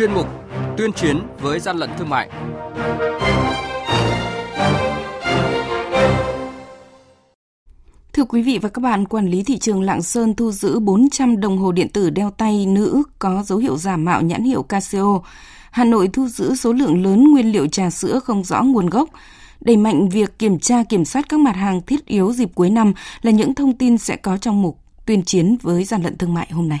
chuyên mục Tuyên chiến với gian lận thương mại. Thưa quý vị và các bạn, quản lý thị trường Lạng Sơn thu giữ 400 đồng hồ điện tử đeo tay nữ có dấu hiệu giả mạo nhãn hiệu Casio. Hà Nội thu giữ số lượng lớn nguyên liệu trà sữa không rõ nguồn gốc. Đẩy mạnh việc kiểm tra kiểm soát các mặt hàng thiết yếu dịp cuối năm là những thông tin sẽ có trong mục tuyên chiến với gian lận thương mại hôm nay.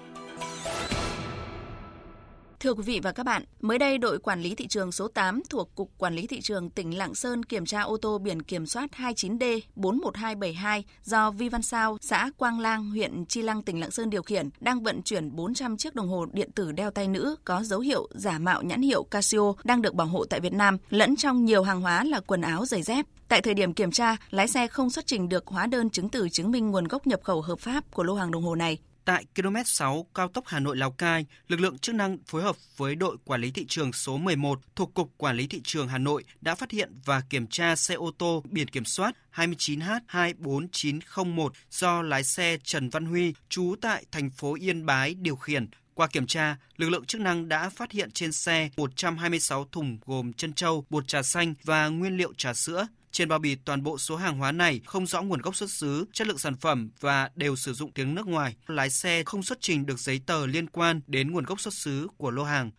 Thưa quý vị và các bạn, mới đây đội quản lý thị trường số 8 thuộc Cục Quản lý Thị trường tỉnh Lạng Sơn kiểm tra ô tô biển kiểm soát 29D 41272 do Vi Văn Sao, xã Quang Lang, huyện Chi Lăng, tỉnh Lạng Sơn điều khiển, đang vận chuyển 400 chiếc đồng hồ điện tử đeo tay nữ có dấu hiệu giả mạo nhãn hiệu Casio đang được bảo hộ tại Việt Nam, lẫn trong nhiều hàng hóa là quần áo, giày dép. Tại thời điểm kiểm tra, lái xe không xuất trình được hóa đơn chứng từ chứng minh nguồn gốc nhập khẩu hợp pháp của lô hàng đồng hồ này. Tại km 6 cao tốc Hà Nội Lào Cai, lực lượng chức năng phối hợp với đội quản lý thị trường số 11 thuộc Cục Quản lý thị trường Hà Nội đã phát hiện và kiểm tra xe ô tô biển kiểm soát 29H24901 do lái xe Trần Văn Huy, trú tại thành phố Yên Bái điều khiển. Qua kiểm tra, lực lượng chức năng đã phát hiện trên xe 126 thùng gồm chân trâu, bột trà xanh và nguyên liệu trà sữa. Trên bao bì toàn bộ số hàng hóa này không rõ nguồn gốc xuất xứ, chất lượng sản phẩm và đều sử dụng tiếng nước ngoài. Lái xe không xuất trình được giấy tờ liên quan đến nguồn gốc xuất xứ của lô hàng.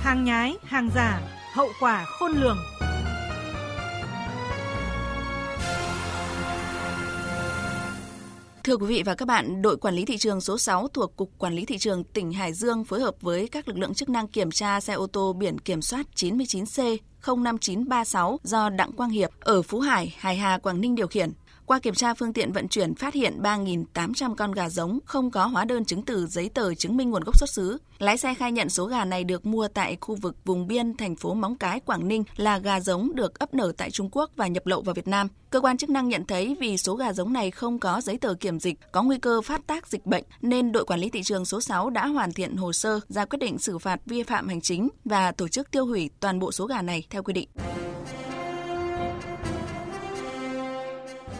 Hàng nhái, hàng giả, hậu quả khôn lường. Thưa quý vị và các bạn, đội quản lý thị trường số 6 thuộc Cục Quản lý Thị trường tỉnh Hải Dương phối hợp với các lực lượng chức năng kiểm tra xe ô tô biển kiểm soát 99C 05936 do Đặng Quang Hiệp ở Phú Hải, Hải Hà, Quảng Ninh điều khiển. Qua kiểm tra phương tiện vận chuyển phát hiện 3.800 con gà giống không có hóa đơn chứng từ giấy tờ chứng minh nguồn gốc xuất xứ. Lái xe khai nhận số gà này được mua tại khu vực vùng biên thành phố Móng Cái, Quảng Ninh là gà giống được ấp nở tại Trung Quốc và nhập lậu vào Việt Nam. Cơ quan chức năng nhận thấy vì số gà giống này không có giấy tờ kiểm dịch, có nguy cơ phát tác dịch bệnh nên đội quản lý thị trường số 6 đã hoàn thiện hồ sơ ra quyết định xử phạt vi phạm hành chính và tổ chức tiêu hủy toàn bộ số gà này theo quy định.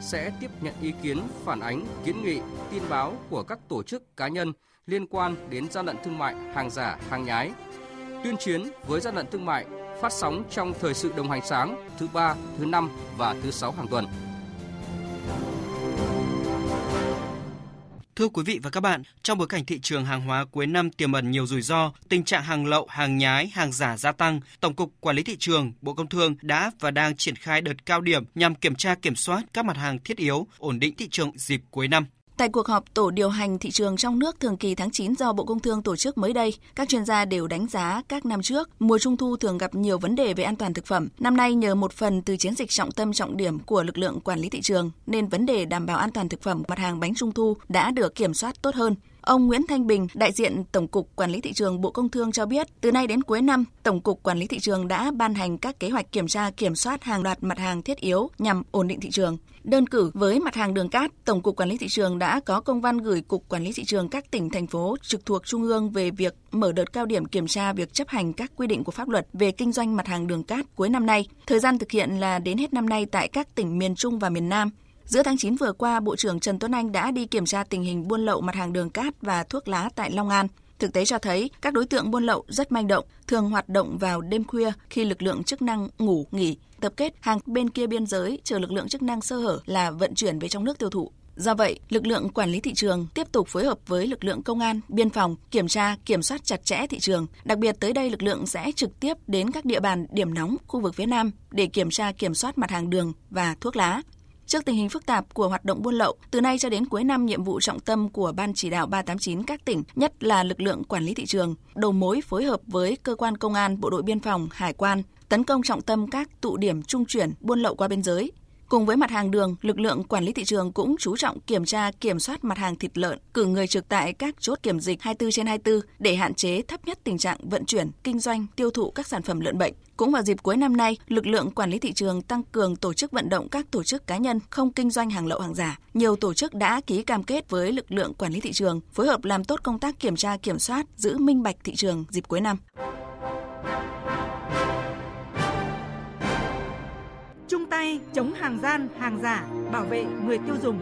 sẽ tiếp nhận ý kiến, phản ánh, kiến nghị, tin báo của các tổ chức cá nhân liên quan đến gian lận thương mại, hàng giả, hàng nhái. Tuyên chiến với gian lận thương mại phát sóng trong thời sự đồng hành sáng thứ ba, thứ năm và thứ sáu hàng tuần. Thưa quý vị và các bạn, trong bối cảnh thị trường hàng hóa cuối năm tiềm ẩn nhiều rủi ro, tình trạng hàng lậu, hàng nhái, hàng giả gia tăng, Tổng cục Quản lý thị trường, Bộ Công Thương đã và đang triển khai đợt cao điểm nhằm kiểm tra kiểm soát các mặt hàng thiết yếu, ổn định thị trường dịp cuối năm. Tại cuộc họp tổ điều hành thị trường trong nước thường kỳ tháng 9 do Bộ Công Thương tổ chức mới đây, các chuyên gia đều đánh giá các năm trước, mùa trung thu thường gặp nhiều vấn đề về an toàn thực phẩm. Năm nay nhờ một phần từ chiến dịch trọng tâm trọng điểm của lực lượng quản lý thị trường nên vấn đề đảm bảo an toàn thực phẩm mặt hàng bánh trung thu đã được kiểm soát tốt hơn. Ông Nguyễn Thanh Bình, đại diện Tổng cục Quản lý thị trường Bộ Công Thương cho biết, từ nay đến cuối năm, Tổng cục Quản lý thị trường đã ban hành các kế hoạch kiểm tra kiểm soát hàng loạt mặt hàng thiết yếu nhằm ổn định thị trường. Đơn cử với mặt hàng đường cát, Tổng cục Quản lý thị trường đã có công văn gửi Cục Quản lý thị trường các tỉnh thành phố trực thuộc trung ương về việc mở đợt cao điểm kiểm tra việc chấp hành các quy định của pháp luật về kinh doanh mặt hàng đường cát cuối năm nay. Thời gian thực hiện là đến hết năm nay tại các tỉnh miền Trung và miền Nam. Giữa tháng 9 vừa qua, Bộ trưởng Trần Tuấn Anh đã đi kiểm tra tình hình buôn lậu mặt hàng đường cát và thuốc lá tại Long An. Thực tế cho thấy, các đối tượng buôn lậu rất manh động, thường hoạt động vào đêm khuya khi lực lượng chức năng ngủ, nghỉ, tập kết hàng bên kia biên giới chờ lực lượng chức năng sơ hở là vận chuyển về trong nước tiêu thụ. Do vậy, lực lượng quản lý thị trường tiếp tục phối hợp với lực lượng công an, biên phòng, kiểm tra, kiểm soát chặt chẽ thị trường. Đặc biệt tới đây lực lượng sẽ trực tiếp đến các địa bàn điểm nóng khu vực phía Nam để kiểm tra kiểm soát mặt hàng đường và thuốc lá. Trước tình hình phức tạp của hoạt động buôn lậu, từ nay cho đến cuối năm nhiệm vụ trọng tâm của Ban chỉ đạo 389 các tỉnh, nhất là lực lượng quản lý thị trường, đầu mối phối hợp với cơ quan công an, bộ đội biên phòng, hải quan, tấn công trọng tâm các tụ điểm trung chuyển buôn lậu qua biên giới, Cùng với mặt hàng đường, lực lượng quản lý thị trường cũng chú trọng kiểm tra kiểm soát mặt hàng thịt lợn, cử người trực tại các chốt kiểm dịch 24 trên 24 để hạn chế thấp nhất tình trạng vận chuyển, kinh doanh, tiêu thụ các sản phẩm lợn bệnh. Cũng vào dịp cuối năm nay, lực lượng quản lý thị trường tăng cường tổ chức vận động các tổ chức cá nhân không kinh doanh hàng lậu hàng giả. Nhiều tổ chức đã ký cam kết với lực lượng quản lý thị trường, phối hợp làm tốt công tác kiểm tra kiểm soát, giữ minh bạch thị trường dịp cuối năm. Chung tay chống hàng gian, hàng giả, bảo vệ người tiêu dùng.